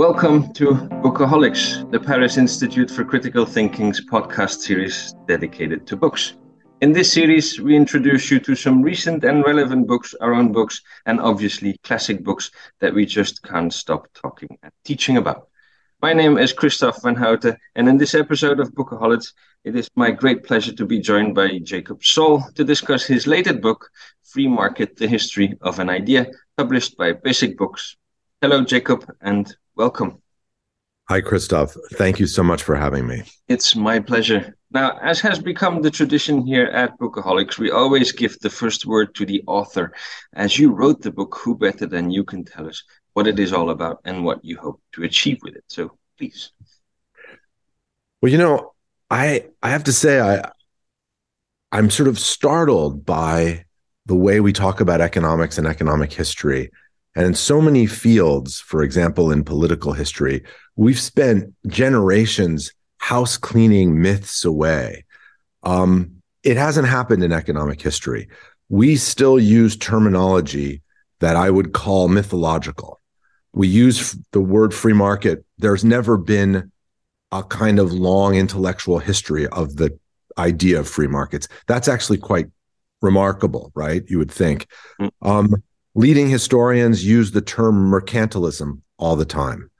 Welcome to Bookaholics, the Paris Institute for Critical Thinking's podcast series dedicated to books. In this series, we introduce you to some recent and relevant books, our own books, and obviously classic books that we just can't stop talking and teaching about. My name is Christoph van Houten, and in this episode of Bookaholics, it is my great pleasure to be joined by Jacob Soll to discuss his latest book, Free Market The History of an Idea, published by Basic Books. Hello, Jacob, and welcome. Hi, Christoph. Thank you so much for having me. It's my pleasure. Now, as has become the tradition here at Bookaholics, we always give the first word to the author. As you wrote the book, who better than you can tell us what it is all about and what you hope to achieve with it? So please. Well, you know, I I have to say I I'm sort of startled by the way we talk about economics and economic history. And in so many fields, for example, in political history, we've spent generations house cleaning myths away. Um, it hasn't happened in economic history. We still use terminology that I would call mythological. We use the word free market. There's never been a kind of long intellectual history of the idea of free markets. That's actually quite remarkable, right? You would think. Mm. Um, leading historians use the term mercantilism all the time.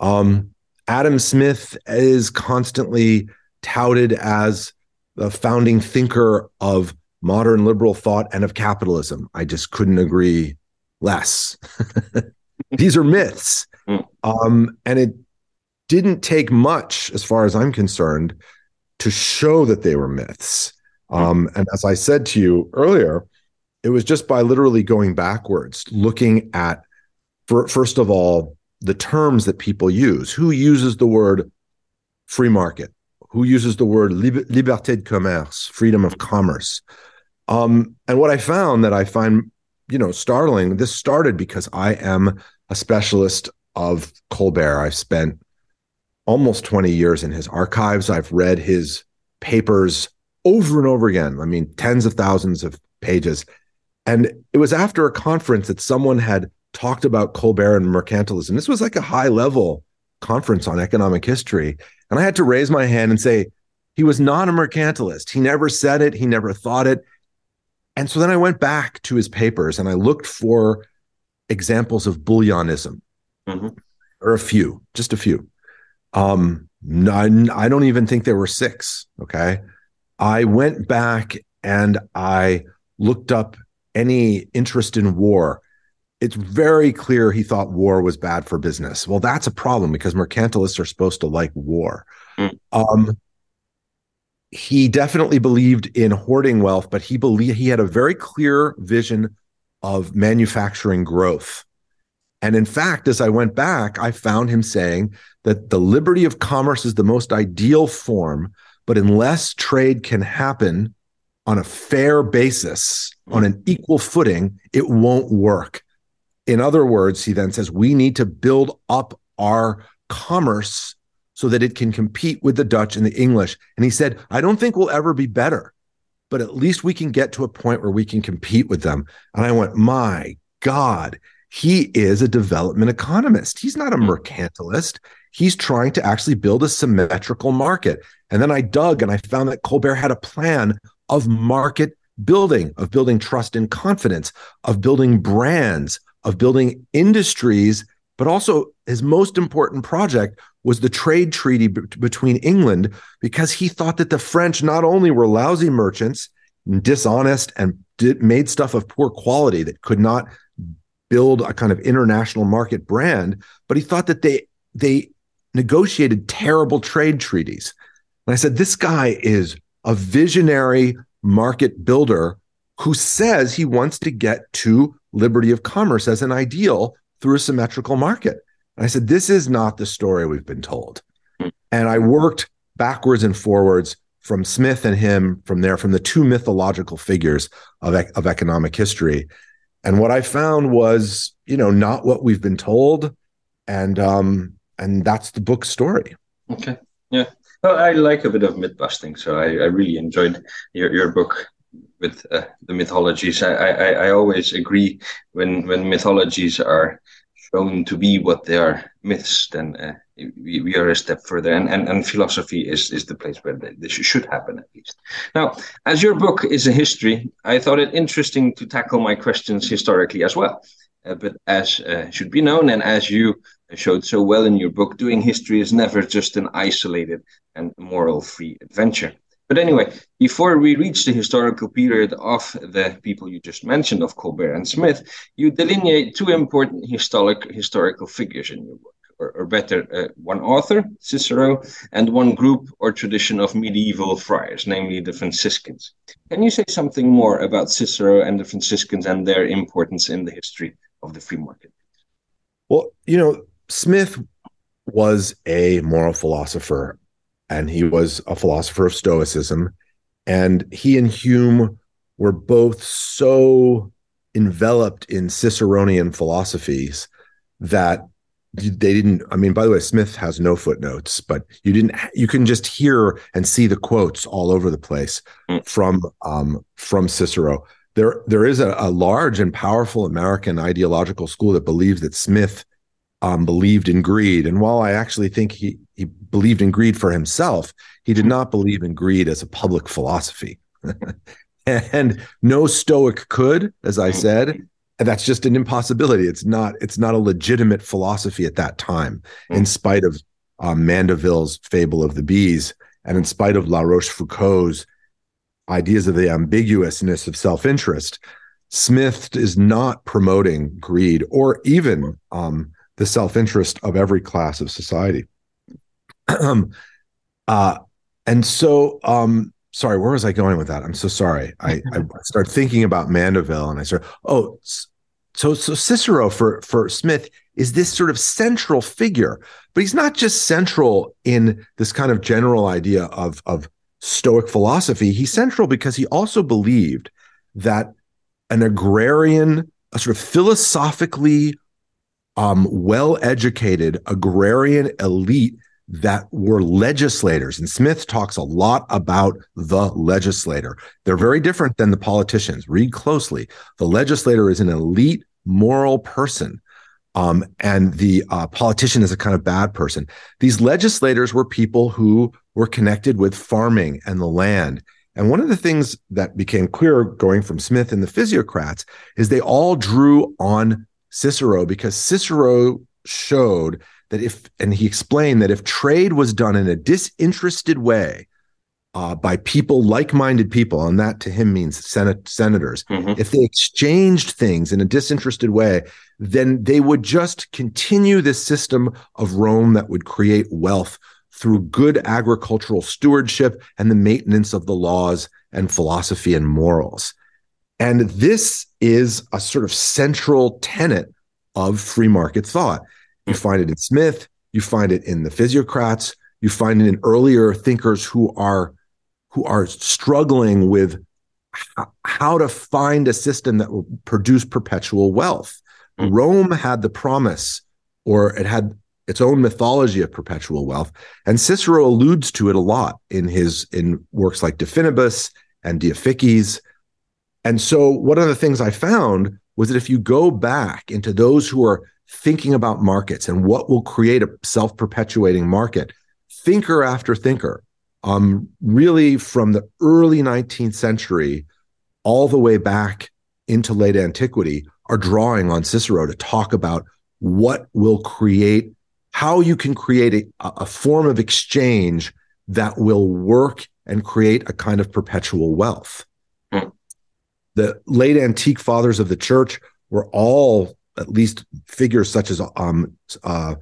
Um, Adam Smith is constantly touted as the founding thinker of modern liberal thought and of capitalism. I just couldn't agree less. These are myths. Mm. Um, and it didn't take much, as far as I'm concerned, to show that they were myths. Hmm. Um, and as I said to you earlier, it was just by literally going backwards, looking at, for, first of all, the terms that people use. Who uses the word free market? Who uses the word liberté de commerce, freedom of commerce? Um, and what I found that I find, you know, startling. This started because I am a specialist of Colbert. I've spent almost 20 years in his archives. I've read his papers over and over again. I mean, tens of thousands of pages. And it was after a conference that someone had talked about Colbert and mercantilism. This was like a high level conference on economic history. And I had to raise my hand and say, he was not a mercantilist. He never said it, he never thought it. And so then I went back to his papers and I looked for examples of bullionism, mm-hmm. or a few, just a few. Um, none, I don't even think there were six. Okay. I went back and I looked up any interest in war. It's very clear he thought war was bad for business. Well, that's a problem because mercantilists are supposed to like war. Mm. Um, he definitely believed in hoarding wealth, but he believed he had a very clear vision of manufacturing growth. And in fact, as I went back, I found him saying that the liberty of commerce is the most ideal form, but unless trade can happen on a fair basis, on an equal footing, it won't work. In other words, he then says, we need to build up our commerce so that it can compete with the Dutch and the English. And he said, I don't think we'll ever be better, but at least we can get to a point where we can compete with them. And I went, my God, he is a development economist. He's not a hmm. mercantilist. He's trying to actually build a symmetrical market. And then I dug and I found that Colbert had a plan of market building, of building trust and confidence, of building brands, of building industries. But also, his most important project was the trade treaty b- between England, because he thought that the French not only were lousy merchants, dishonest, and did, made stuff of poor quality that could not build a kind of international market brand, but he thought that they they negotiated terrible trade treaties. And I said, this guy is a visionary market builder who says he wants to get to liberty of commerce as an ideal through a symmetrical market. And I said, this is not the story we've been told. And I worked backwards and forwards from Smith and him from there, from the two mythological figures of, of economic history. And what I found was, you know, not what we've been told. And um, and that's the book story. Okay. Yeah. I like a bit of myth busting, so I, I really enjoyed your, your book with uh, the mythologies. I, I, I always agree when when mythologies are shown to be what they are myths, then uh, we, we, are a step further. And, and, and philosophy is, is the place where this should happen, at least. Now, as your book is a history, I thought it interesting to tackle my questions historically as well. Uh, but as uh, should be known, and as you showed so well in your book, doing history is never just an isolated and moral free adventure. But anyway, before we reach the historical period of the people you just mentioned, of Colbert and Smith, you delineate two important historic, historical figures in your book. Or, or better, uh, one author, Cicero, and one group or tradition of medieval friars, namely the Franciscans. Can you say something more about Cicero and the Franciscans and their importance in the history of the free market? Well, you know, Smith was a moral philosopher and he was a philosopher of Stoicism. And he and Hume were both so enveloped in Ciceronian philosophies that they didn't i mean by the way smith has no footnotes but you didn't you can just hear and see the quotes all over the place mm. from um from cicero there there is a, a large and powerful american ideological school that believes that smith um, believed in greed. And while I actually think he, he believed in greed for himself, he did not believe in greed as a public philosophy. and no Stoic could, as I said. And that's just an impossibility. It's not. It's not a legitimate philosophy at that time, in spite of um, Mandeville's fable of the bees, and in spite of La Rochefoucauld's ideas of the ambiguousness of self-interest. Smith is not promoting greed or even um, the self-interest of every class of society. uh, and so, um, sorry, where was I going with that? I'm so sorry. I, I start thinking about Mandeville, and I start, oh, so so Cicero for for Smith is this sort of central figure, but he's not just central in this kind of general idea of of Stoic philosophy. He's central because he also believed that an agrarian, a sort of philosophically um, well educated agrarian elite that were legislators. And Smith talks a lot about the legislator. They're very different than the politicians. Read closely. The legislator is an elite moral person. Um, and the uh, politician is a kind of bad person. These legislators were people who were connected with farming and the land. And one of the things that became clear going from Smith and the physiocrats is they all drew on Cicero because Cicero showed that if, and he explained that if trade was done in a disinterested way uh, by people, like minded people, and that to him means senate, senators, mm-hmm. if they exchanged things in a disinterested way, then they would just continue this system of Rome that would create wealth through good agricultural stewardship and the maintenance of the laws and philosophy and morals. And this is a sort of central tenet of free market thought. You hmm. find it in Smith, you find it in the physiocrats, you find it in earlier thinkers who are who are struggling with how to find a system that will produce perpetual wealth. Mm. Rome had the promise, or it had its own mythology of perpetual wealth, and Cicero alludes to it a lot in his in works like De Finibus and De Officiis and so, one of the things I found was that if you go back into those who are thinking about markets and what will create a self perpetuating market, thinker after thinker, um, really from the early 19th century all the way back into late antiquity, are drawing on Cicero to talk about what will create, how you can create a, a form of exchange that will work and create a kind of perpetual wealth the late antique fathers of the church were all at least figures such as um, uh,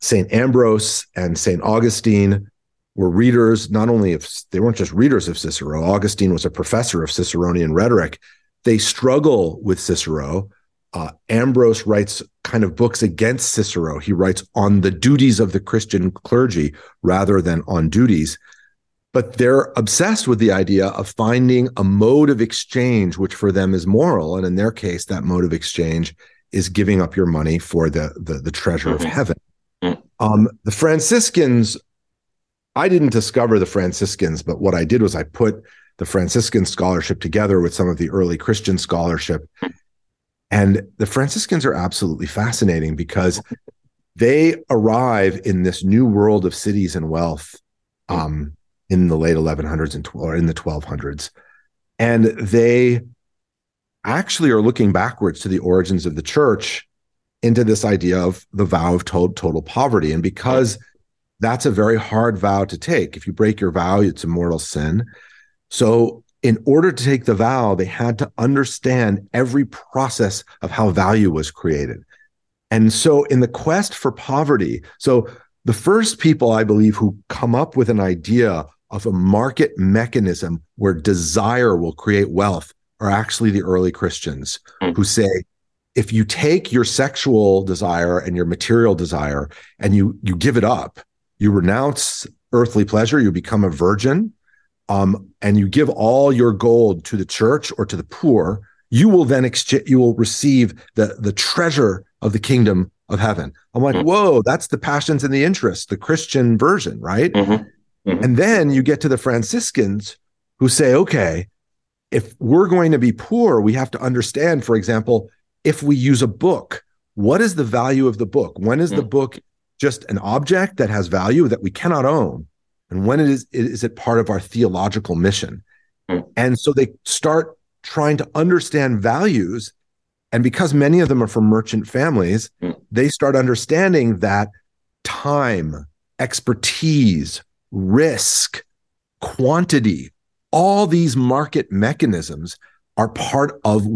Saint Ambrose and Saint Augustine were readers not only of they weren't just readers of Cicero. Augustine was a professor of Ciceronian rhetoric. They struggle with Cicero. Uh, Ambrose writes kind of books against Cicero. He writes on the duties of the Christian clergy rather than on duties but they're obsessed with the idea of finding a mode of exchange which for them is moral and in their case that mode of exchange is giving up your money for the the, the treasure mm-hmm. of heaven mm-hmm. um, the franciscans i didn't discover the franciscans but what i did was i put the franciscan scholarship together with some of the early christian scholarship And the Franciscans are absolutely fascinating because they arrive in this new world of cities and wealth um, in the late 1100s and or in the 1200s. And they actually are looking backwards to the origins of the church into this idea of the vow of total, total poverty. And because that's a very hard vow to take, if you break your vow, it's a mortal sin. So, in order to take the vow, they had to understand every process of how value was created. And so, in the quest for poverty, so the first people I believe who come up with an idea of a market mechanism where desire will create wealth are actually the early Christians mm. who say, if you take your sexual desire and your material desire and you you give it up, you renounce earthly pleasure, you become a virgin, um, and you give all your gold to the church or to the poor, you will then exchange, you will receive the the treasure of the kingdom of heaven. I'm like, mm-hmm. whoa, that's the passions and the interests, the Christian version, right? Mm-hmm. Mm-hmm. And then you get to the Franciscans who say, okay, if we're going to be poor, we have to understand, for example, if we use a book, what is the value of the book? When is the mm. book just an object that has value that we cannot own? And when it is, is it part of our theological mission? Mm. And so they start trying to understand values. And because many of them are from merchant families, mm. they start understanding that time, expertise, risk, quantity, all these market mechanisms are part of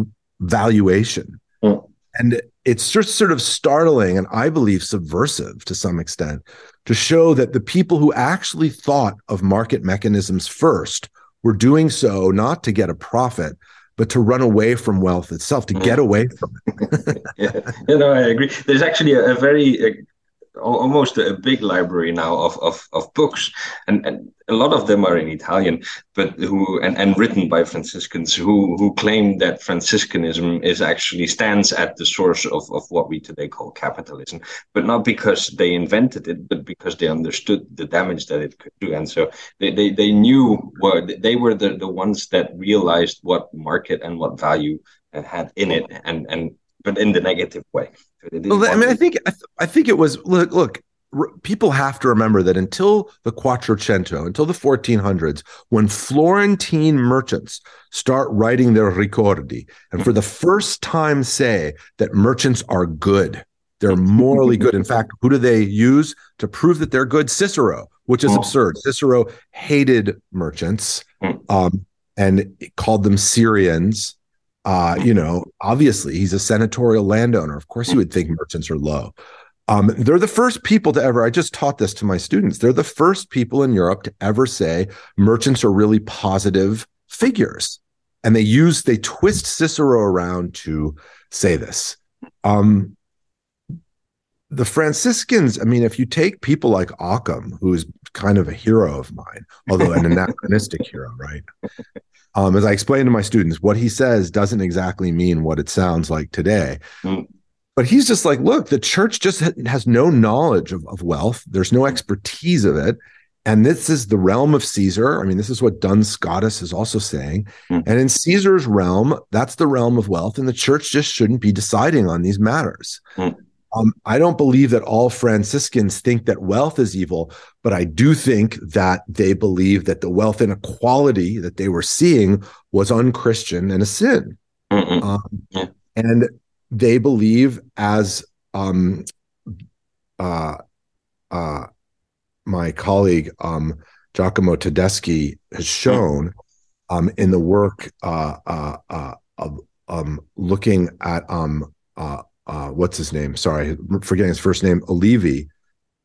valuation. Mm. And it's just sort of startling and I believe subversive to some extent to show that the people who actually thought of market mechanisms first were doing so not to get a profit, but to run away from wealth itself, to get mm. away from it. yeah, you know, I agree. There's actually a, a very almost a big library now of, of, of books. And, and a lot of them are in Italian but who and, and written by Franciscans who who claim that Franciscanism is actually stands at the source of, of what we today call capitalism but not because they invented it but because they understood the damage that it could do. And so they, they, they knew what they were the, the ones that realized what market and what value uh, had in it. And and but in the negative way well, I mean, I think I, th- I think it was look look. R- people have to remember that until the Quattrocento, until the 1400s, when Florentine merchants start writing their ricordi, and for the first time say that merchants are good, they're morally good. In fact, who do they use to prove that they're good? Cicero, which is oh. absurd. Cicero hated merchants hmm. um, and called them Syrians uh, you know, obviously he's a senatorial landowner. Of course, you would think merchants are low. Um, they're the first people to ever, I just taught this to my students. They're the first people in Europe to ever say merchants are really positive figures. And they use, they twist Cicero around to say this. Um, the Franciscans, I mean, if you take people like Occam, who is kind of a hero of mine, although an anachronistic hero, right? Um, as I explain to my students, what he says doesn't exactly mean what it sounds like today. Mm. But he's just like, look, the church just has no knowledge of, of wealth. There's no expertise of it. And this is the realm of Caesar. I mean, this is what Duns Scotus is also saying. Mm. And in Caesar's realm, that's the realm of wealth. And the church just shouldn't be deciding on these matters. Mm. Um, I don't believe that all Franciscans think that wealth is evil, but I do think that they believe that the wealth inequality that they were seeing was unchristian and a sin. Um, and they believe, as um, uh, uh, my colleague um, Giacomo Todeschini has shown um, in the work uh, uh, uh, of um, looking at um, uh, uh, what's his name? Sorry, forgetting his first name. Olivi.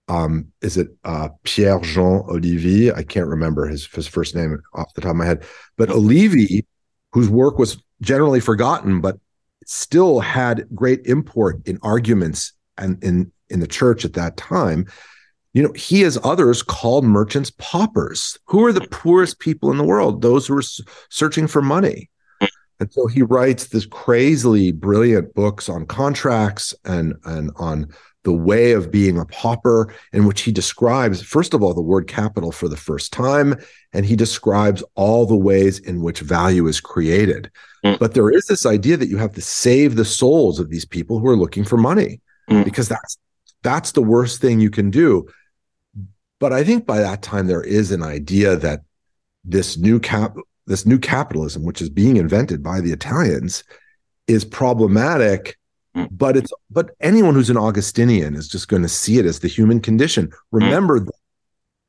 Um, is it uh, Pierre Jean Olivi? I can't remember his his first name off the top of my head. But Olivi, whose work was generally forgotten, but still had great import in arguments and in in the church at that time. You know, he as others called merchants paupers. Who are the poorest people in the world? Those who are searching for money. And so he writes this crazily brilliant books on contracts and and on the way of being a pauper, in which he describes, first of all, the word capital for the first time, and he describes all the ways in which value is created. Mm. But there is this idea that you have to save the souls of these people who are looking for money, mm. because that's that's the worst thing you can do. But I think by that time there is an idea that this new cap this new capitalism, which is being invented by the Italians, is problematic Mm. But it's but anyone who's an Augustinian is just going to see it as the human condition. Mm. Remember, mm.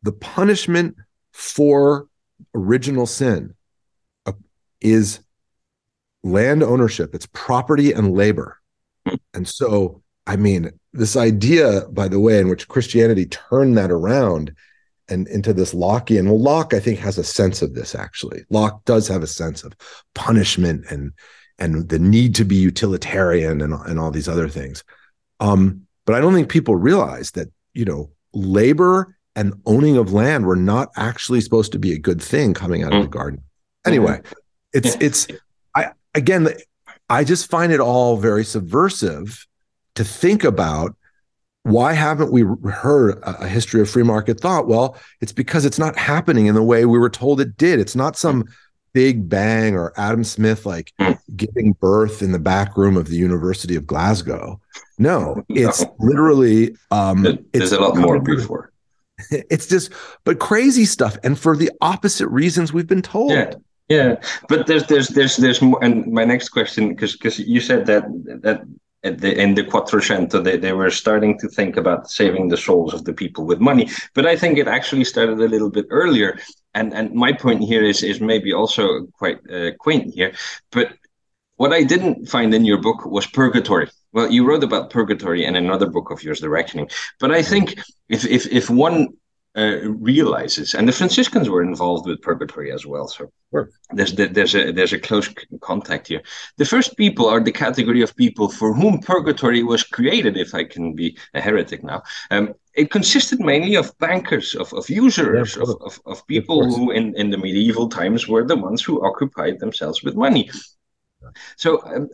the punishment for original sin uh, is land ownership. It's property and labor. Mm. And so, I mean, this idea, by the way, in which Christianity turned that around and into this Lockean. Well, Locke, I think, has a sense of this actually. Locke does have a sense of punishment and and the need to be utilitarian and, and all these other things. Um, but I don't think people realize that, you know, labor and owning of land were not actually supposed to be a good thing coming out of the mm. garden. Anyway, it's it's I again I just find it all very subversive to think about why haven't we heard a history of free market thought? Well, it's because it's not happening in the way we were told it did. It's not some Big Bang or Adam Smith like mm. giving birth in the back room of the University of Glasgow. No, it's no. literally um there's a lot more before. It's just but crazy stuff and for the opposite reasons we've been told. Yeah. Yeah, but there's there's there's there's more. And my next question, because because you said that that the, in the Quattrocento, they, they were starting to think about saving the souls of the people with money. But I think it actually started a little bit earlier. And and my point here is is maybe also quite uh, quaint here. But what I didn't find in your book was purgatory. Well, you wrote about purgatory in another book of yours, The Reckoning. But I think if if if one uh, realizes, and the Franciscans were involved with purgatory as well. So sure. there's there's a there's a close contact here. The first people are the category of people for whom purgatory was created. If I can be a heretic now, um, it consisted mainly of bankers, of, of usurers, yeah, of, of, of, people of who in, in the medieval times were the ones who occupied themselves with money. So um,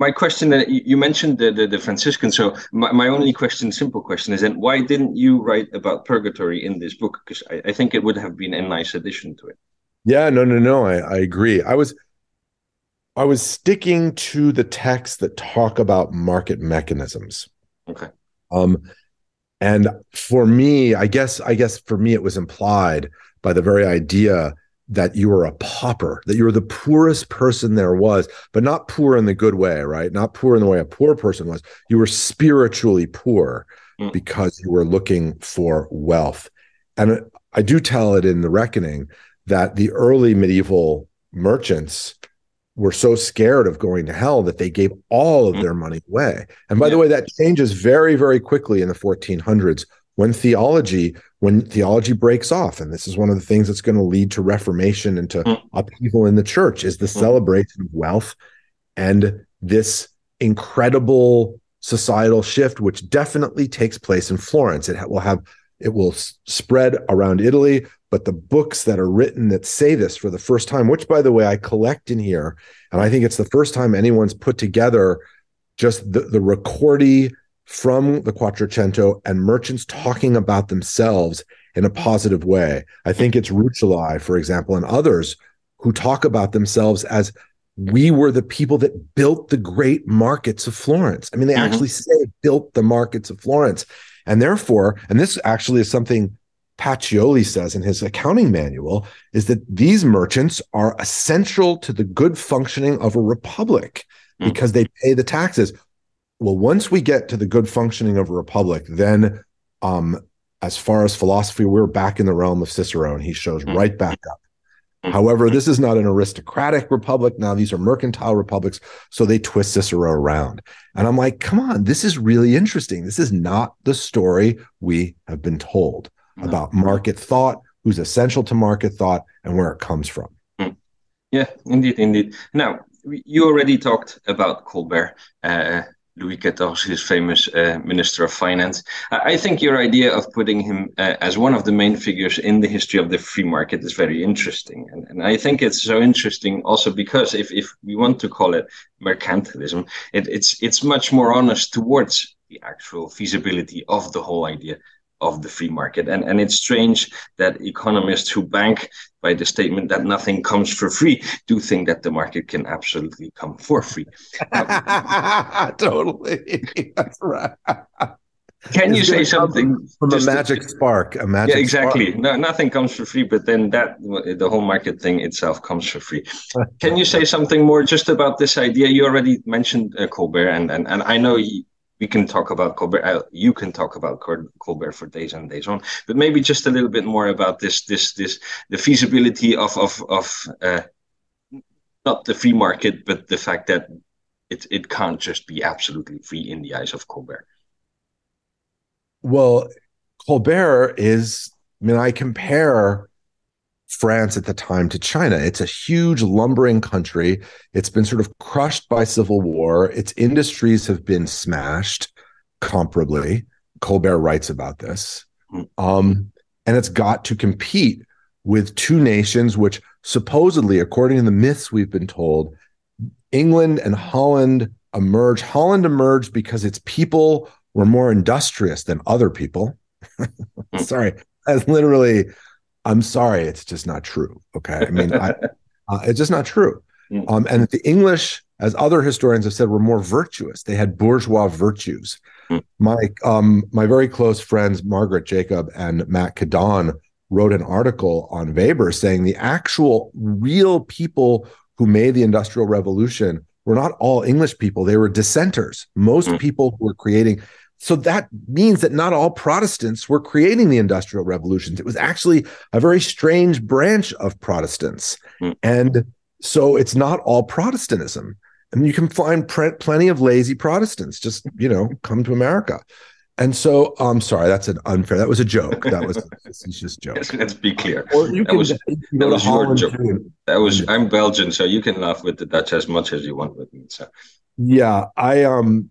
my question that you mentioned the, the, the Franciscan. So my, my only question, simple question, is then why didn't you write about purgatory in this book? Because I, I think it would have been a nice addition to it. Yeah, no, no, no. I, I agree. I was I was sticking to the texts that talk about market mechanisms. Okay. Um, and for me, I guess I guess for me it was implied by the very idea that you were a pauper, that you were the poorest person there was, but not poor in the good way, right? Not poor in the way a poor person was. You were spiritually poor mm. because you were looking for wealth. And I do tell it in The Reckoning that the early medieval merchants were so scared of going to hell that they gave all of mm. their money away. And by yeah. the way, that changes very, very quickly in the 1400s when theology when theology breaks off and this is one of the things that's going to lead to reformation and to mm. upheaval in the church is the mm. celebration of wealth and this incredible societal shift which definitely takes place in florence it will have it will spread around italy but the books that are written that say this for the first time which by the way i collect in here and i think it's the first time anyone's put together just the, the ricordi from the Quattrocento and merchants talking about themselves in a positive way. I think it's Rucellai, for example, and others who talk about themselves as we were the people that built the great markets of Florence. I mean, they mm-hmm. actually say built the markets of Florence. And therefore, and this actually is something Pacioli says in his accounting manual, is that these merchants are essential to the good functioning of a republic mm. because they pay the taxes well, once we get to the good functioning of a republic, then um, as far as philosophy, we're back in the realm of Cicero, and he shows mm-hmm. right back up. Mm-hmm. However, this is not an aristocratic republic. Now, these are mercantile republics. So they twist Cicero around. And I'm like, come on, this is really interesting. This is not the story we have been told mm-hmm. about market thought, who's essential to market thought, and where it comes from. Mm. Yeah, indeed, indeed. Now, you already talked about Colbert. Uh, Louis XIV, his famous uh, Minister of Finance. I think your idea of putting him uh, as one of the main figures in the history of the free market is very interesting. And, and I think it's so interesting also because if, if we want to call it mercantilism, it, it's, it's much more honest towards the actual feasibility of the whole idea of the free market. And, and it's strange that economists who bank by the statement that nothing comes for free do think that the market can absolutely come for free. totally. That's right. Can you say something from a magic to, spark? A magic yeah, exactly. Spark. No, nothing comes for free, but then that the whole market thing itself comes for free. Can you say something more just about this idea? You already mentioned uh, Colbert, and, and and I know we can talk about Colbert. Uh, you can talk about Colbert for days and days on. But maybe just a little bit more about this, this, this, the feasibility of of of uh, not the free market, but the fact that it it can't just be absolutely free in the eyes of Colbert. Well, Colbert is. I mean, I compare France at the time to China. It's a huge lumbering country. It's been sort of crushed by civil war. Its industries have been smashed comparably. Colbert writes about this. Hmm. Um, and it's got to compete with two nations, which supposedly, according to the myths we've been told, England and Holland emerged. Holland emerged because its people were more industrious than other people. Hmm. Sorry, as literally I'm sorry, it's just not true. Okay, I mean, I, uh, it's just not true. Um, and the English, as other historians have said, were more virtuous. They had bourgeois virtues. Mm. My um, my very close friends Margaret Jacob and Matt Kadane wrote an article on Weber saying the actual real people who made the Industrial Revolution were not all English people; they were dissenters. Most mm. people who were creating so that means that not all Protestants were creating the Industrial Revolutions. It was actually a very strange branch of Protestants. Mm. And so it's not all Protestantism. And you can find pre- plenty of lazy Protestants. Just, you know, come to America. And so, I'm um, sorry, that's an unfair. That was a joke. That was a facetious joke. Yes, let's be clear. Or you that can was, that was your joke. Too. That was I'm Belgian, so you can laugh with the Dutch as much as you want with me. So yeah, I um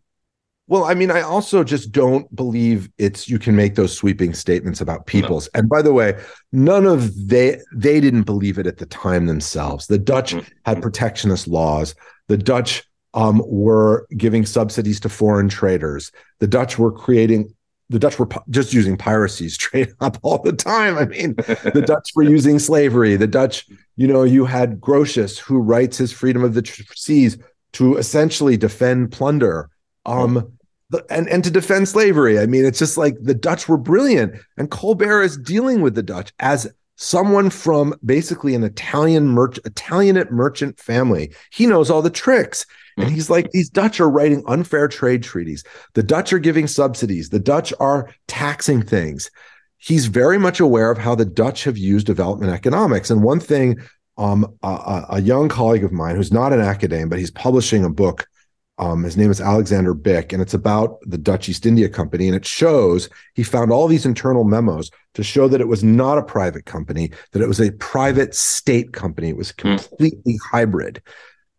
well, I mean, I also just don't believe it's you can make those sweeping statements about peoples. No. And by the way, none of they they didn't believe it at the time themselves. The Dutch mm-hmm. had protectionist laws. The Dutch um, were giving subsidies to foreign traders. The Dutch were creating the Dutch were just using piracy straight up all the time. I mean, the Dutch were using slavery. The Dutch, you know, you had Grotius who writes his Freedom of the Seas to essentially defend plunder um, and and to defend slavery. I mean, it's just like the Dutch were brilliant, and Colbert is dealing with the Dutch as someone from basically an Italian merch Italianate merchant family. He knows all the tricks. And he's like, these Dutch are writing unfair trade treaties. The Dutch are giving subsidies. The Dutch are taxing things. He's very much aware of how the Dutch have used development economics. And one thing, um, a, a young colleague of mine who's not an academic, but he's publishing a book um, his name is Alexander Bick, and it's about the Dutch East India Company. And it shows he found all these internal memos to show that it was not a private company, that it was a private state company. It was hmm. completely mm. hybrid.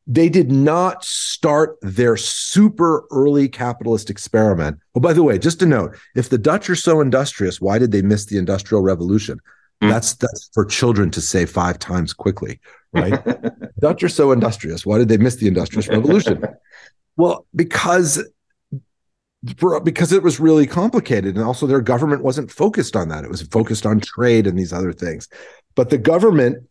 They did not start their super early capitalist experiment. Oh, by the way, just a note if the Dutch are so industrious, why did they miss the Industrial Revolution? Mm. That's that's for children to say five times quickly, right? Dutch are so industrious. Why did they miss the Industrial Revolution? Well, because because it was really complicated and also their government wasn't focused on that. It was focused on trade and these other things. But the government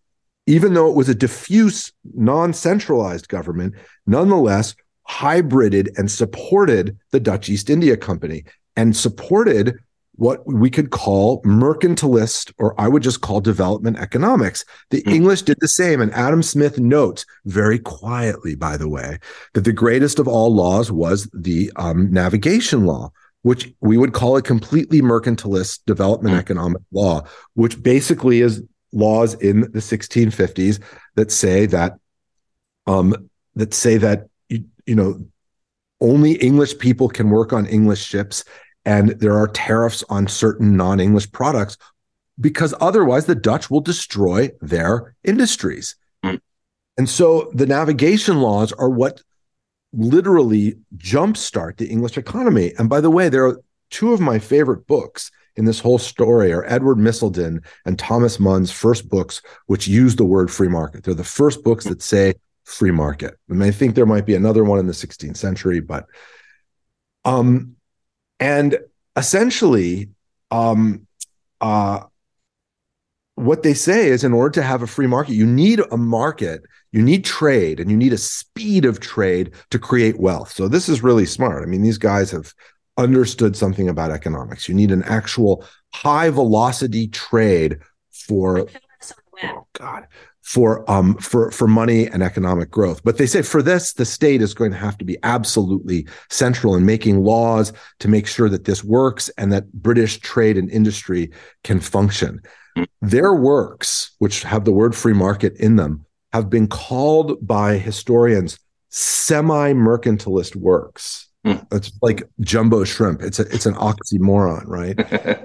even though it was a diffuse non-centralized government nonetheless hybrided and supported the Dutch East India Company and supported what we could call mercantilist, or I would just call development economics. The mm. English did the same. And Adam Smith notes very quietly, by the way, that the greatest of all laws was the um, navigation law, which we would call a completely mercantilist development mm. economic law, which basically is laws in the 1650s that say that um, that say that you, you know only English people can work on English ships and there are tariffs on certain non-English products because otherwise the Dutch will destroy their industries. Mm. And so the navigation laws are what literally jumpstart the English economy. And by the way, there are two of my favorite books in this whole story are Edward Misselden and Thomas Mun's first books, which use the word free market. They're the first books that say free market. And I think there might be another one in the 16th century, but um, and essentially, um, uh, what they say is in order to have a free market, you need a market, you need trade, and you need a speed of trade to create wealth. So this is really smart. I mean, these guys have understood something about economics. You need an actual high velocity trade for oh God for um for for money and economic growth. But they say for this, the state is going to have to be absolutely central in making laws to make sure that this works and that British trade and industry can function. Their works, which have the word free market in them, have been called by historians semi-mercantilist works. Mm. It's like jumbo shrimp. It's a it's an oxymoron, right?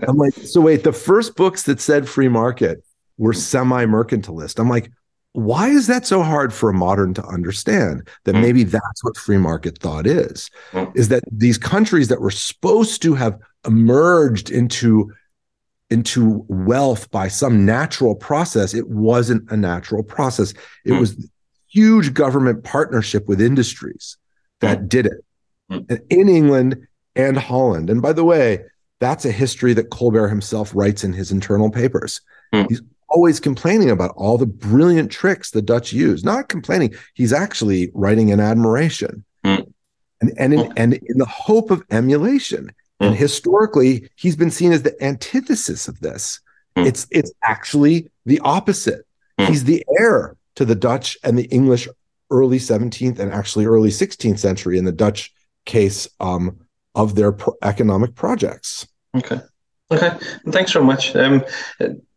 I'm like, so wait, the first books that said free market were semi-mercantilist. I'm like, why is that so hard for a modern to understand that hmm. maybe that's what free market thought is hmm. is that these countries that were supposed to have emerged into into wealth by some natural process it wasn't a natural process it mm. was huge government partnership with industries that did it in england and holland and by the way that's a history that colbert himself writes in his internal papers he's always complaining about all the brilliant tricks the Dutch use. Not complaining, he's actually writing in admiration. Mm. And and in, and in the hope of emulation. Mm. And historically, he's been seen as the antithesis of this. Mm. It's it's actually the opposite. Hmm. He's the heir to the Dutch and the English early 17th and actually early 16th century in the Dutch case um, of their pro- economic projects. Okay. Okay, thanks so much. Um,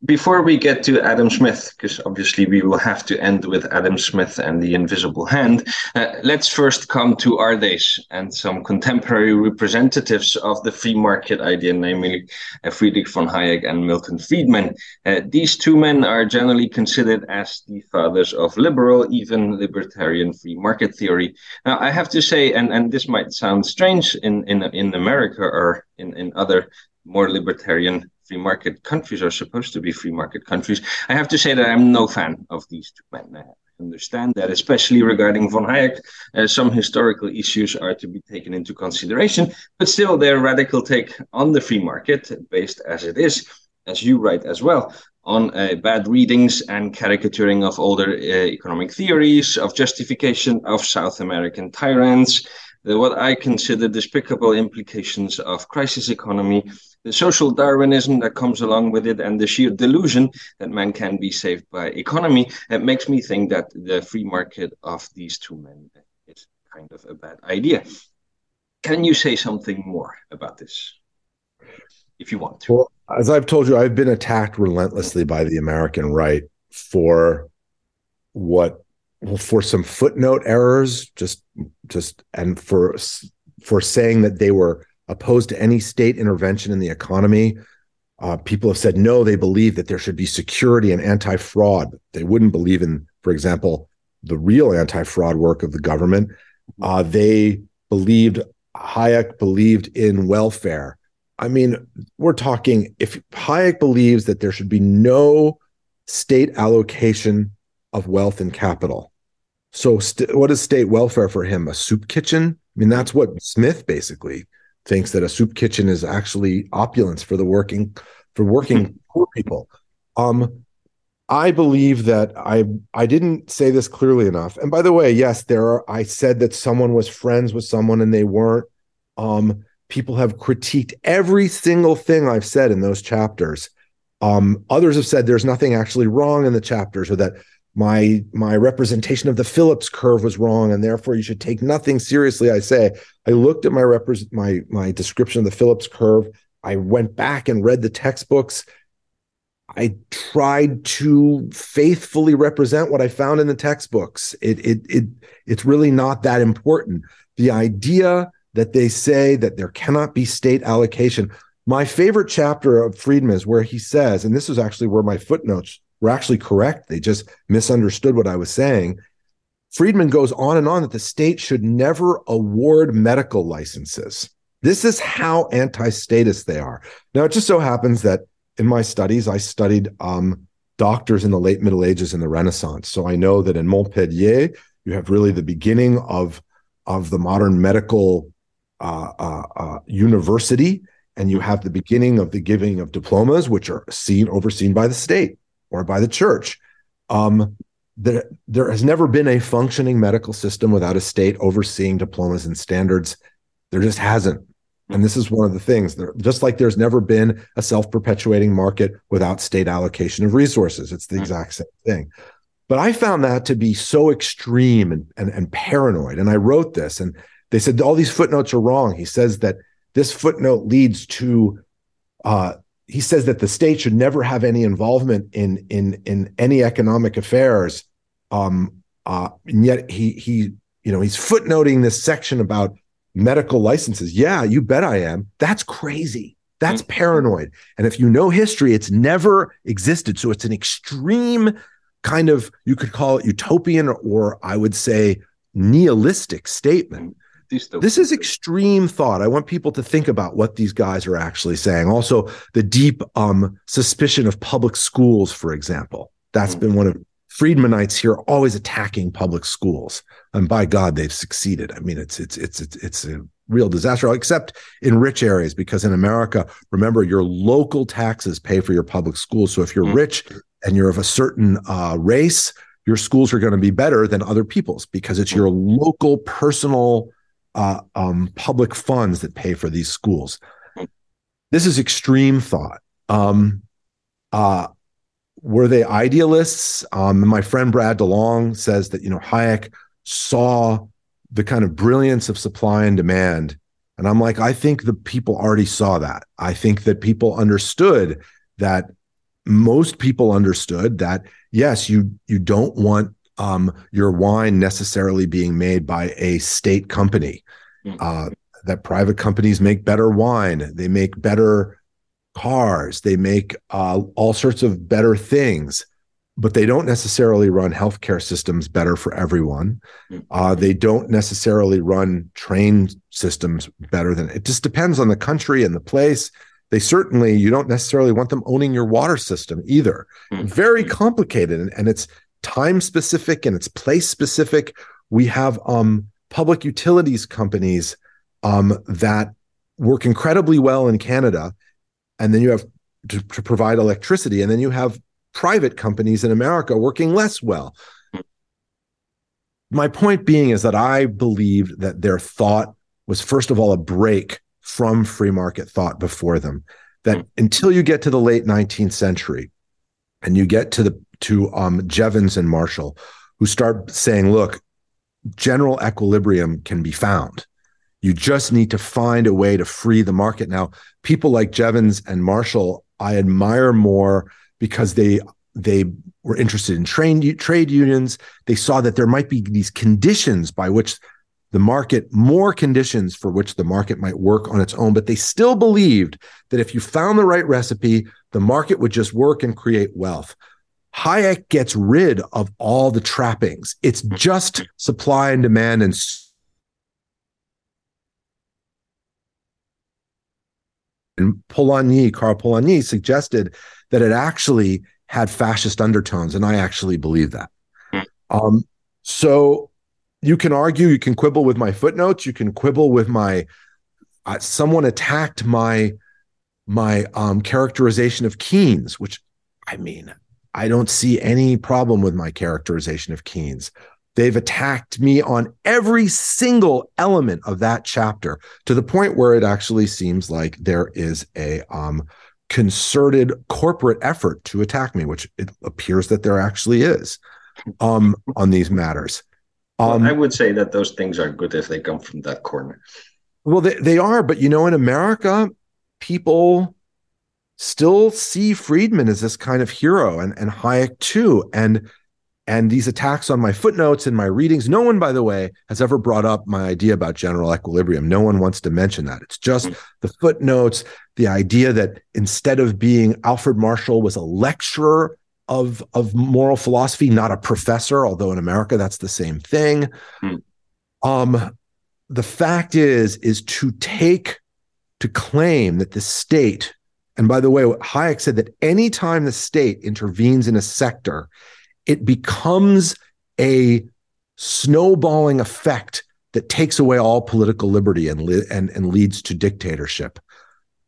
before we get to Adam Smith, because obviously we will have to end with Adam Smith and the Invisible Hand, uh, let's first come to our days and some contemporary representatives of the free market idea, namely uh, Friedrich von Hayek and Milton Friedman. Uh, these two men are generally considered as the fathers of liberal, even libertarian free market theory. Now, I have to say, and, and this might sound strange in, in, in America or in, in other more libertarian free market countries are supposed to be free market countries. I have to say that I'm no fan of these two men. I understand that, especially regarding von Hayek, uh, some historical issues are to be taken into consideration, but still their radical take on the free market, based as it is, as you write as well, on uh, bad readings and caricaturing of older uh, economic theories, of justification of South American tyrants, the, what I consider despicable implications of crisis economy, the social Darwinism that comes along with it, and the sheer delusion that man can be saved by economy, it makes me think that the free market of these two men is kind of a bad idea. Can you say something more about this, if you want to? Well, as I've told you, I've been attacked relentlessly by the American right for what for some footnote errors just just and for for saying that they were opposed to any state intervention in the economy. Uh, people have said no, they believe that there should be security and anti fraud. They wouldn't believe in, for example, the real anti fraud work of the government. Uh, they believed, Hayek believed in welfare. I mean, we're talking, if Hayek believes that there should be no state allocation of wealth and capital. So, st- what is state welfare for him? A soup kitchen? I mean, that's what Smith basically thinks that a soup kitchen is actually opulence for the working for working poor people. Um, I believe that I I didn't say this clearly enough. And by the way, yes, there are. I said that someone was friends with someone and they weren't. Um, people have critiqued every single thing I've said in those chapters. Um, others have said there's nothing actually wrong in the chapters, or that my my representation of the Phillips curve was wrong, and therefore you should take nothing seriously. I say I looked at my repres- my my description of the Phillips curve. I went back and read the textbooks. I tried to faithfully represent what I found in the textbooks. It it it it's really not that important. The idea that they say that there cannot be state allocation. My favorite chapter of Friedman is where he says, and this is actually where my footnotes were actually correct. They just misunderstood what I was saying. Friedman goes on and on that the state should never award medical licenses. This is how anti statist they are. Now, it just so happens that in my studies, I studied um, doctors in the late Middle Ages and the Renaissance. So I know that in Montpellier, you have really the beginning of, of the modern medical uh, uh, uh, university, and you have the beginning of the giving of diplomas, which are seen overseen by the state or by the church. Um, there, there has never been a functioning medical system without a state overseeing diplomas and standards. There just hasn't. And this is one of the things, there, just like there's never been a self perpetuating market without state allocation of resources. It's the mm. exact same thing. But I found that to be so extreme and, and, and paranoid. And I wrote this, and they said all these footnotes are wrong. He says that this footnote leads to uh, he says that the state should never have any involvement in in in any economic affairs. Um, uh, and yet he he you know he's footnoting this section about medical licenses. Yeah, you bet I am. That's crazy. That's mm-hmm. paranoid. And if you know history, it's never existed. So it's an extreme kind of you could call it utopian or I would say nihilistic statement this is extreme thought. I want people to think about what these guys are actually saying. Also, the deep um, suspicion of public schools, for example. That's mm-hmm. been one of Friedmanites here always attacking public schools, and by God, they've succeeded. I mean, it's it's it's it's, it's a real disaster, except in rich areas, because in America, remember, your local taxes pay for your public schools. So if you're mm-hmm. rich and you're of a certain uh, race, your schools are going to be better than other people's because it's your local personal uh, um, public funds that pay for these schools. This is extreme thought. Um, uh, were they idealists? Um, my friend Brad DeLong says that you know Hayek saw the kind of brilliance of supply and demand, and I'm like, I think the people already saw that. I think that people understood that most people understood that yes, you you don't want um, your wine necessarily being made by a state company. Mm. Uh, that private companies make better wine, they make better cars, they make uh, all sorts of better things, but they don't necessarily run healthcare systems better for everyone. Mm. Uh, they don't necessarily run train systems better than it. Just depends on the country and the place. They certainly you don't necessarily want them owning your water system either. Mm. Very complicated, and, and it's time specific and it's place specific. We have um, public utilities companies um, that work incredibly well in Canada, and then you have to, to, provide electricity, and then you have private companies in America working less well. My point being is that I believed that their thought was, first of all, a break from free market thought before them. That until you get to the late 19th century and you get to the to um, Jevons and Marshall, who start saying, look, general equilibrium can be found. You just need to find a way to free the market. Now, people like Jevons and Marshall, I admire more because they they were interested in trade trade unions. They saw that there might be these conditions by which the market, more conditions for which the market might work on its own, but they still believed that if you found the right recipe, the market would just work and create wealth. Hayek gets rid of all the trappings. It's just supply and demand and and Polanyi, Karl Polanyi suggested that it actually had fascist undertones, and I actually believe that. Um, so you can argue, you can quibble with my footnotes, you can quibble with my. Uh, someone attacked my my um, characterization of Keynes, which I mean, I don't see any problem with my characterization of Keynes. They've attacked me on every single element of that chapter to the point where it actually seems like there is a um, concerted corporate effort to attack me, which it appears that there actually is um, on these matters. Um, well, I would say that those things are good if they come from that corner. Well, they, they are, but you know, in America, people still see Friedman as this kind of hero and, and Hayek too. And and these attacks on my footnotes and my readings, no one, by the way, has ever brought up my idea about general equilibrium. No one wants to mention that. It's just mm. the footnotes, the idea that instead of being Alfred Marshall was a lecturer of of moral philosophy, not a professor, although in America that's the same thing. Mm. Um, the fact is, is to take to claim that the state, and by the way, Hayek said that anytime the state intervenes in a sector, it becomes a snowballing effect that takes away all political liberty and and and leads to dictatorship.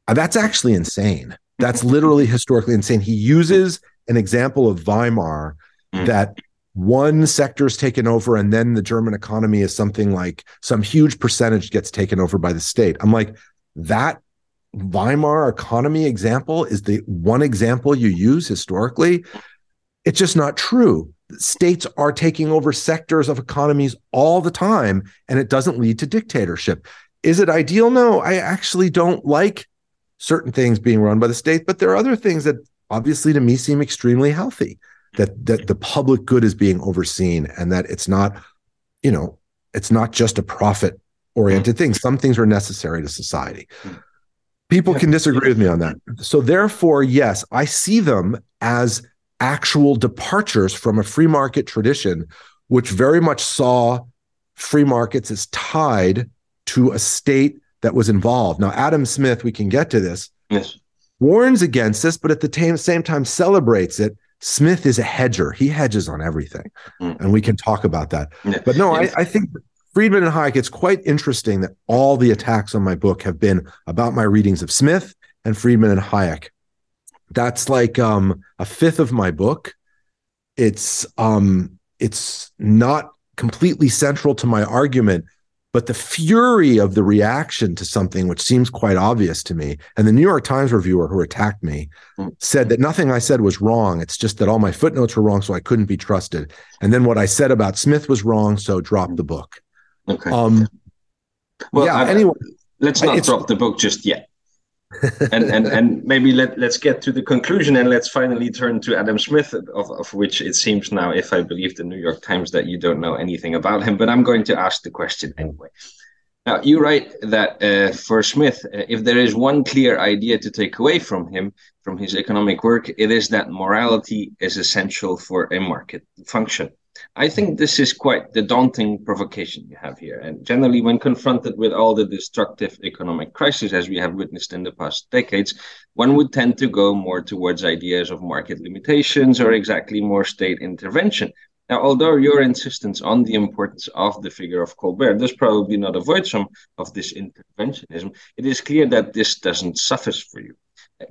Uh, that's actually insane. That's literally historically insane. He uses an example of Weimar mm. that one sector is taken over and then the German economy is something like some huge percentage gets taken over by the state. I'm like, that Weimar economy example is the one example you use historically. It's just not true. States are taking over sectors of economies all the time, and it doesn't lead to dictatorship. Is it ideal? No, I actually don't like certain things being run by the state, but there are other things that obviously to me seem extremely healthy that that the public good is being overseen and that it's not you know it's not just a profit oriented mm-hmm. thing some things are necessary to society mm-hmm. People can disagree with me on that so therefore yes i see them as actual departures from a free market tradition which very much saw free markets as tied to a state that was involved now adam smith we can get to this yes warns against this but at the same time celebrates it Smith is a hedger. He hedges on everything. Mm. And we can talk about that. Yeah. But no, I, I, think Friedman and Hayek, it's quite interesting that all the attacks on my book have been about my readings of Smith and Friedman and Hayek. That's like um, a fifth of my book. It's um, it's not completely central to my argument, but the fury of the reaction to something which seems quite obvious to me, and the New York Times reviewer who attacked me hmm. said that nothing I said was wrong. It's just that all my footnotes were wrong, so I couldn't be trusted. And then what I said about Smith was wrong, so drop the book. Okay. Um, well, yeah. I, anyway, let's not drop the book just yet and and and maybe let let's get to the conclusion and let's finally turn to Adam Smith, of, of which it seems now, if I believe the New York Times, that you don't know anything about him. But I'm going to ask the question anyway. Now, you write that uh, for Smith, uh, if there is one clear idea to take away from him, from his economic work, it is that morality is essential for a market function. I think this is quite the daunting provocation you have here. And generally, when confronted with all the destructive economic crises as we have witnessed in the past decades, one would tend to go more towards ideas of market limitations or exactly more state intervention. Now, although your insistence on the importance of the figure of Colbert does probably not avoid some of this interventionism, it is clear that this doesn't suffice for you.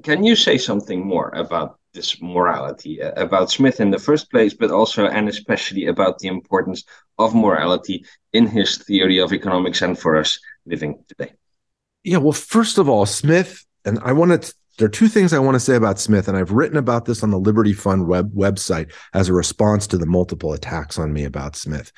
Can you say something more about this morality, uh, about Smith in the first place, but also and especially about the importance of morality in his theory of economics and for us living today? Yeah, well, first of all, Smith, and I want to there are two things I want to say about Smith, and I've written about this on the Liberty Fund web website as a response to the multiple attacks on me about Smith.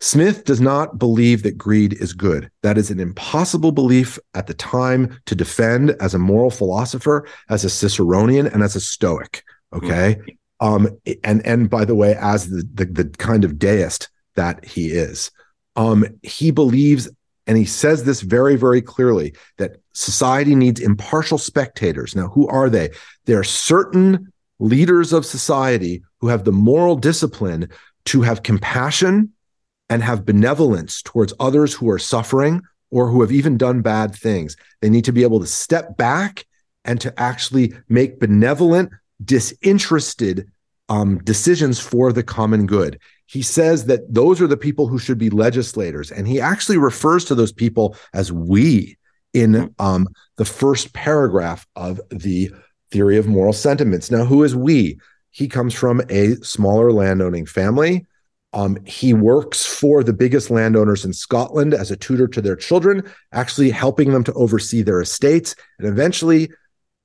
Smith does not believe that greed is good. That is an impossible belief at the time to defend as a moral philosopher, as a Ciceronian, and as a Stoic. Okay. Mm-hmm. Um, and and by the way, as the, the, the kind of deist that he is, um, he believes, and he says this very, very clearly, that society needs impartial spectators. Now, who are they? There are certain leaders of society who have the moral discipline to have compassion and have benevolence towards others who are suffering or who have even done bad things. They need to be able to step back and to actually make benevolent, disinterested um, decisions for the common good. He says that those are the people who should be legislators. And he actually refers to those people as we in um, the first paragraph of the theory of moral sentiments. Now, who is we? He comes from a smaller landowning family um, he works for the biggest landowners in Scotland as a tutor to their children, actually helping them to oversee their estates, and eventually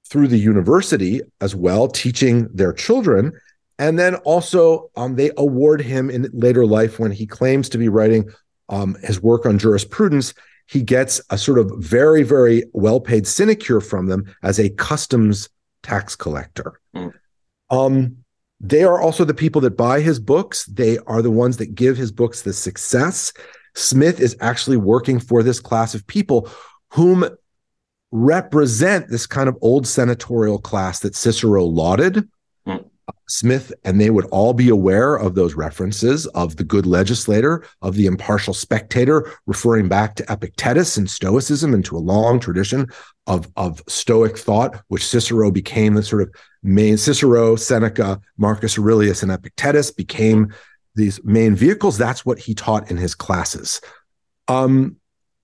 through the university as well, teaching their children. And then also, um, they award him in later life when he claims to be writing um, his work on jurisprudence. He gets a sort of very, very well paid sinecure from them as a customs tax collector. Mm. Um, they are also the people that buy his books. They are the ones that give his books the success. Smith is actually working for this class of people whom represent this kind of old senatorial class that Cicero lauded. Mm. Smith and they would all be aware of those references of the good legislator, of the impartial spectator, referring back to Epictetus and Stoicism and to a long tradition of, of Stoic thought, which Cicero became the sort of main Cicero, Seneca, Marcus Aurelius, and Epictetus became these main vehicles. That's what he taught in his classes. Um,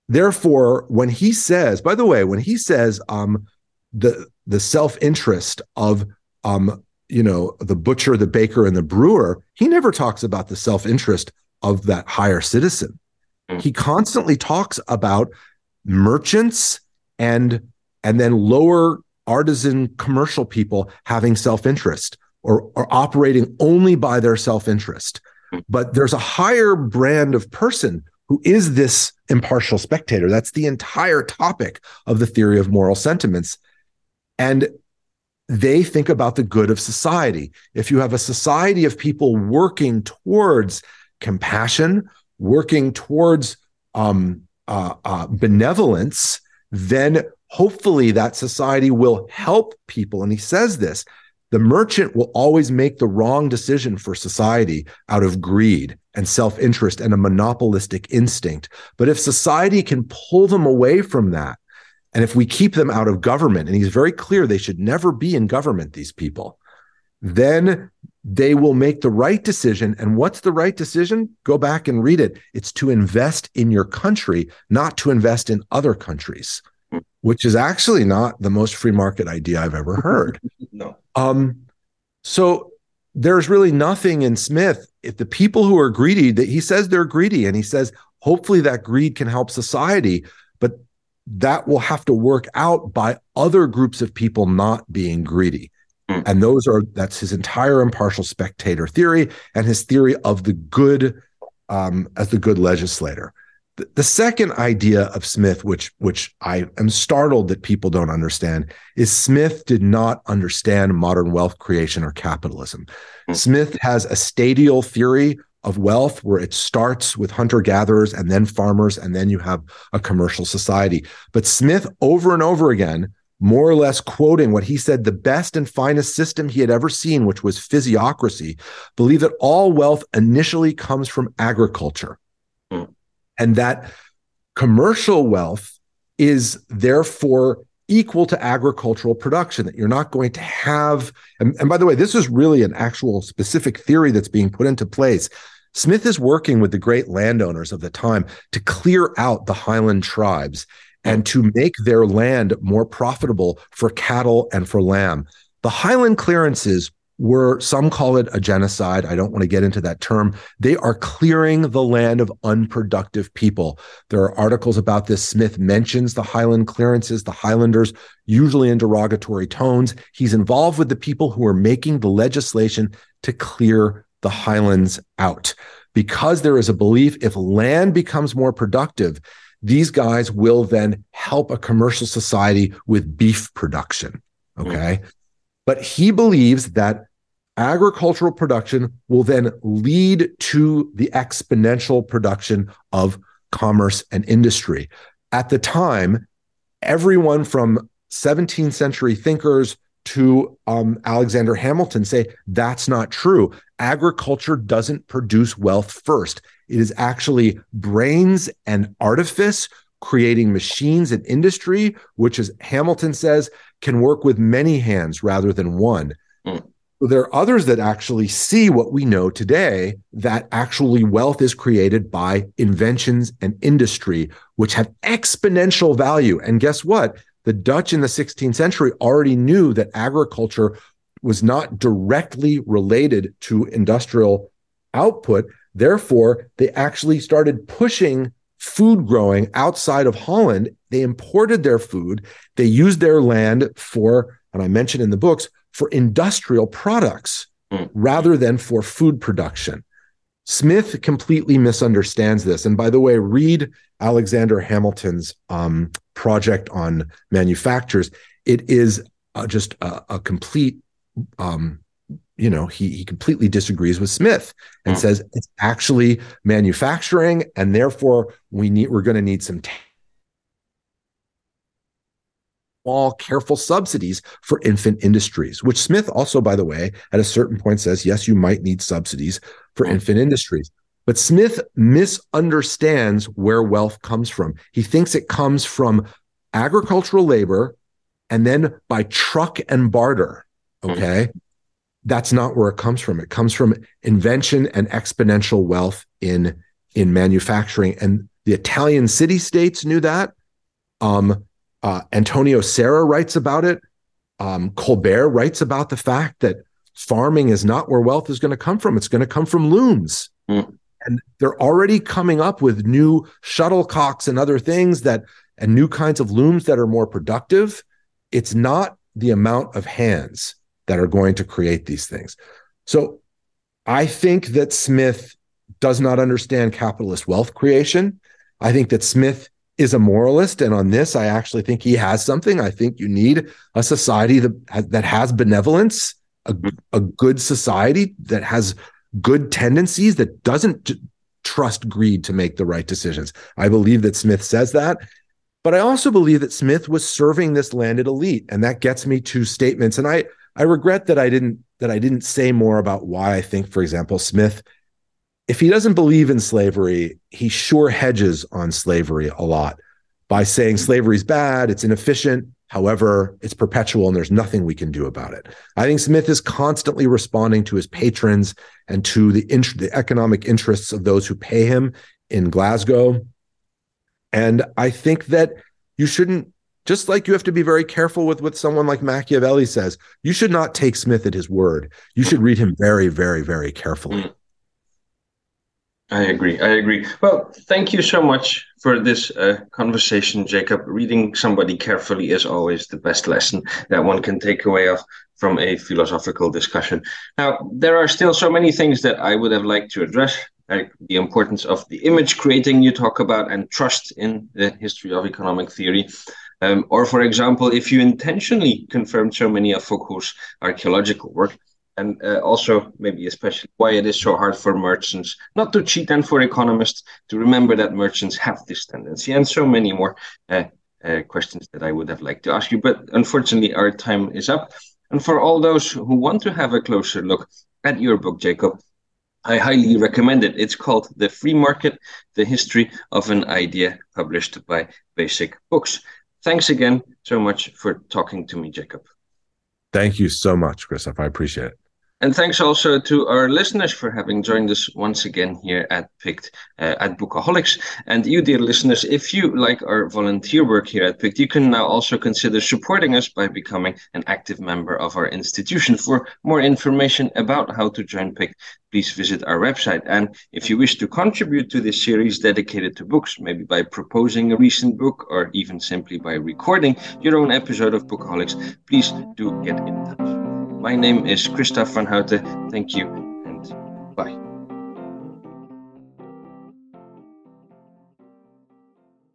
therefore, when he says, by the way, when he says um, the the self interest of um, you know the butcher, the baker, and the brewer, he never talks about the self interest of that higher citizen. Mm. He constantly talks about merchants and and then lower artisan commercial people having self interest or, or operating only by their self interest. Mm. But there's a higher brand of person who is this impartial spectator. That's the entire topic of the theory of moral sentiments. And they think about the good of society. If you have a society of people working towards compassion, working towards um, uh, uh, benevolence, then hopefully that society will help people. And he says this the merchant will always make the wrong decision for society out of greed and self interest and a monopolistic instinct. But if society can pull them away from that, and if we keep them out of government, and he's very clear they should never be in government, these people, then they will make the right decision. And what's the right decision? Go back and read it. It's to invest in your country, not to invest in other countries, which is actually not the most free market idea I've ever heard. no. Um, so there's really nothing in Smith. If the people who are greedy, that he says they're greedy, and he says hopefully that greed can help society but that will have to work out by other groups of people not being greedy. Mm. And those are that's his entire impartial spectator theory and his theory of the good um, as the good legislator. The, second idea of Smith, which which I am startled that people don't understand, is Smith did not understand modern wealth creation or capitalism. Mm. Smith has a stadial theory of wealth where it starts with hunter gatherers and then farmers and then you have a commercial society but smith over and over again more or less quoting what he said the best and finest system he had ever seen which was physiocracy believed that all wealth initially comes from agriculture. And that commercial wealth is therefore equal to agricultural production that you're not going to have and, and, by the way this is really an actual specific theory that's being put into place. Smith is working with the great landowners of the time to clear out the highland tribes and to make their land more profitable for cattle and for lamb. The highland clearances were some call it a genocide. I don't want to get into that term. They are clearing the land of unproductive people. There are articles about this. Smith mentions the Highland clearances, the Highlanders, usually in derogatory tones. He's involved with the people who are making the legislation to clear the Highlands out. Because there is a belief if land becomes more productive, these guys will then help a commercial society with beef production. Okay. Mm. But he believes that agricultural production will then lead to the exponential production of commerce and industry. At the time, everyone from 17th century thinkers to um, Alexander Hamilton say that's not true. Agriculture doesn't produce wealth first. It is actually brains and artifice creating machines and industry, which, as Hamilton says, can work with many hands rather than one. There are others that actually see what we know today that actually wealth is created by inventions and industry, which have exponential value. And guess what? The Dutch in the 16th century already knew that agriculture was not directly related to industrial output. Therefore, they actually started pushing food growing outside of Holland. They imported their food, they used their land for, and I mentioned in the books, for industrial products mm. rather than for food production. Smith completely misunderstands this. And by the way, read Alexander Hamilton's um, project on manufacturers. It is uh, just a, a complete, um, you know, he, he completely disagrees with Smith and mm. says it's actually manufacturing, and therefore we need we're going to need some. T- small, careful subsidies for infant industries, which Smith also, by the way, at a certain point says, yes, you might need subsidies for infant industries. But Smith misunderstands where wealth comes from. He thinks it comes from agricultural labor and then by truck and barter. Okay. Mm-hmm. That's not where it comes from. It comes from invention and exponential wealth in, in manufacturing. And the Italian city states knew that. Um, uh, Antonio Serra writes about it. Um, Colbert writes about the fact that farming is not where wealth is going to come from. It's going to come from looms. Mm. And they're already coming up with new shuttlecocks and other things that, and new kinds of looms that are more productive. It's not the amount of hands that are going to create these things. So I think that Smith does not understand capitalist wealth creation. I think that Smith is a moralist, and on this, I actually think he has something. I think you need a society that that has benevolence, a, a good society that has good tendencies, that doesn't trust greed to make the right decisions. I believe that Smith says that. But I also believe that Smith was serving this landed elite. And that gets me to statements. And I, I regret that I didn't that I didn't say more about why I think, for example, Smith if he doesn't believe in slavery, he sure hedges on slavery a lot by saying slavery's bad, it's inefficient. However, it's perpetual and there's nothing we can do about it. I think Smith is constantly responding to his patrons and to the, int- the economic interests of those who pay him in Glasgow. And I think that you shouldn't, just like you have to be very careful with what someone like Machiavelli says, you should not take Smith at his word. You should read him very, very, very carefully. Mm. I agree. I agree. Well, thank you so much for this uh, conversation, Jacob. Reading somebody carefully is always the best lesson that one can take away of from a philosophical discussion. Now, there are still so many things that I would have liked to address, like the importance of the image creating you talk about and trust in the history of economic theory. Um, or, for example, if you intentionally confirmed so many of Foucault's archaeological work, and uh, also maybe especially why it is so hard for merchants not to cheat and for economists to remember that merchants have this tendency and so many more uh, uh, questions that I would have liked to ask you. But unfortunately, our time is up. And for all those who want to have a closer look at your book, Jacob, I highly recommend it. It's called The Free Market The History of an Idea, published by Basic Books. Thanks again so much for talking to me, Jacob. Thank you so much, Christoph. I appreciate it. And thanks also to our listeners for having joined us once again here at Pict uh, at Bookaholics. And you, dear listeners, if you like our volunteer work here at Pict, you can now also consider supporting us by becoming an active member of our institution. For more information about how to join Pict, please visit our website. And if you wish to contribute to this series dedicated to books, maybe by proposing a recent book or even simply by recording your own episode of Bookaholics, please do get in touch. My name is Christoph van Houten. Thank you and bye.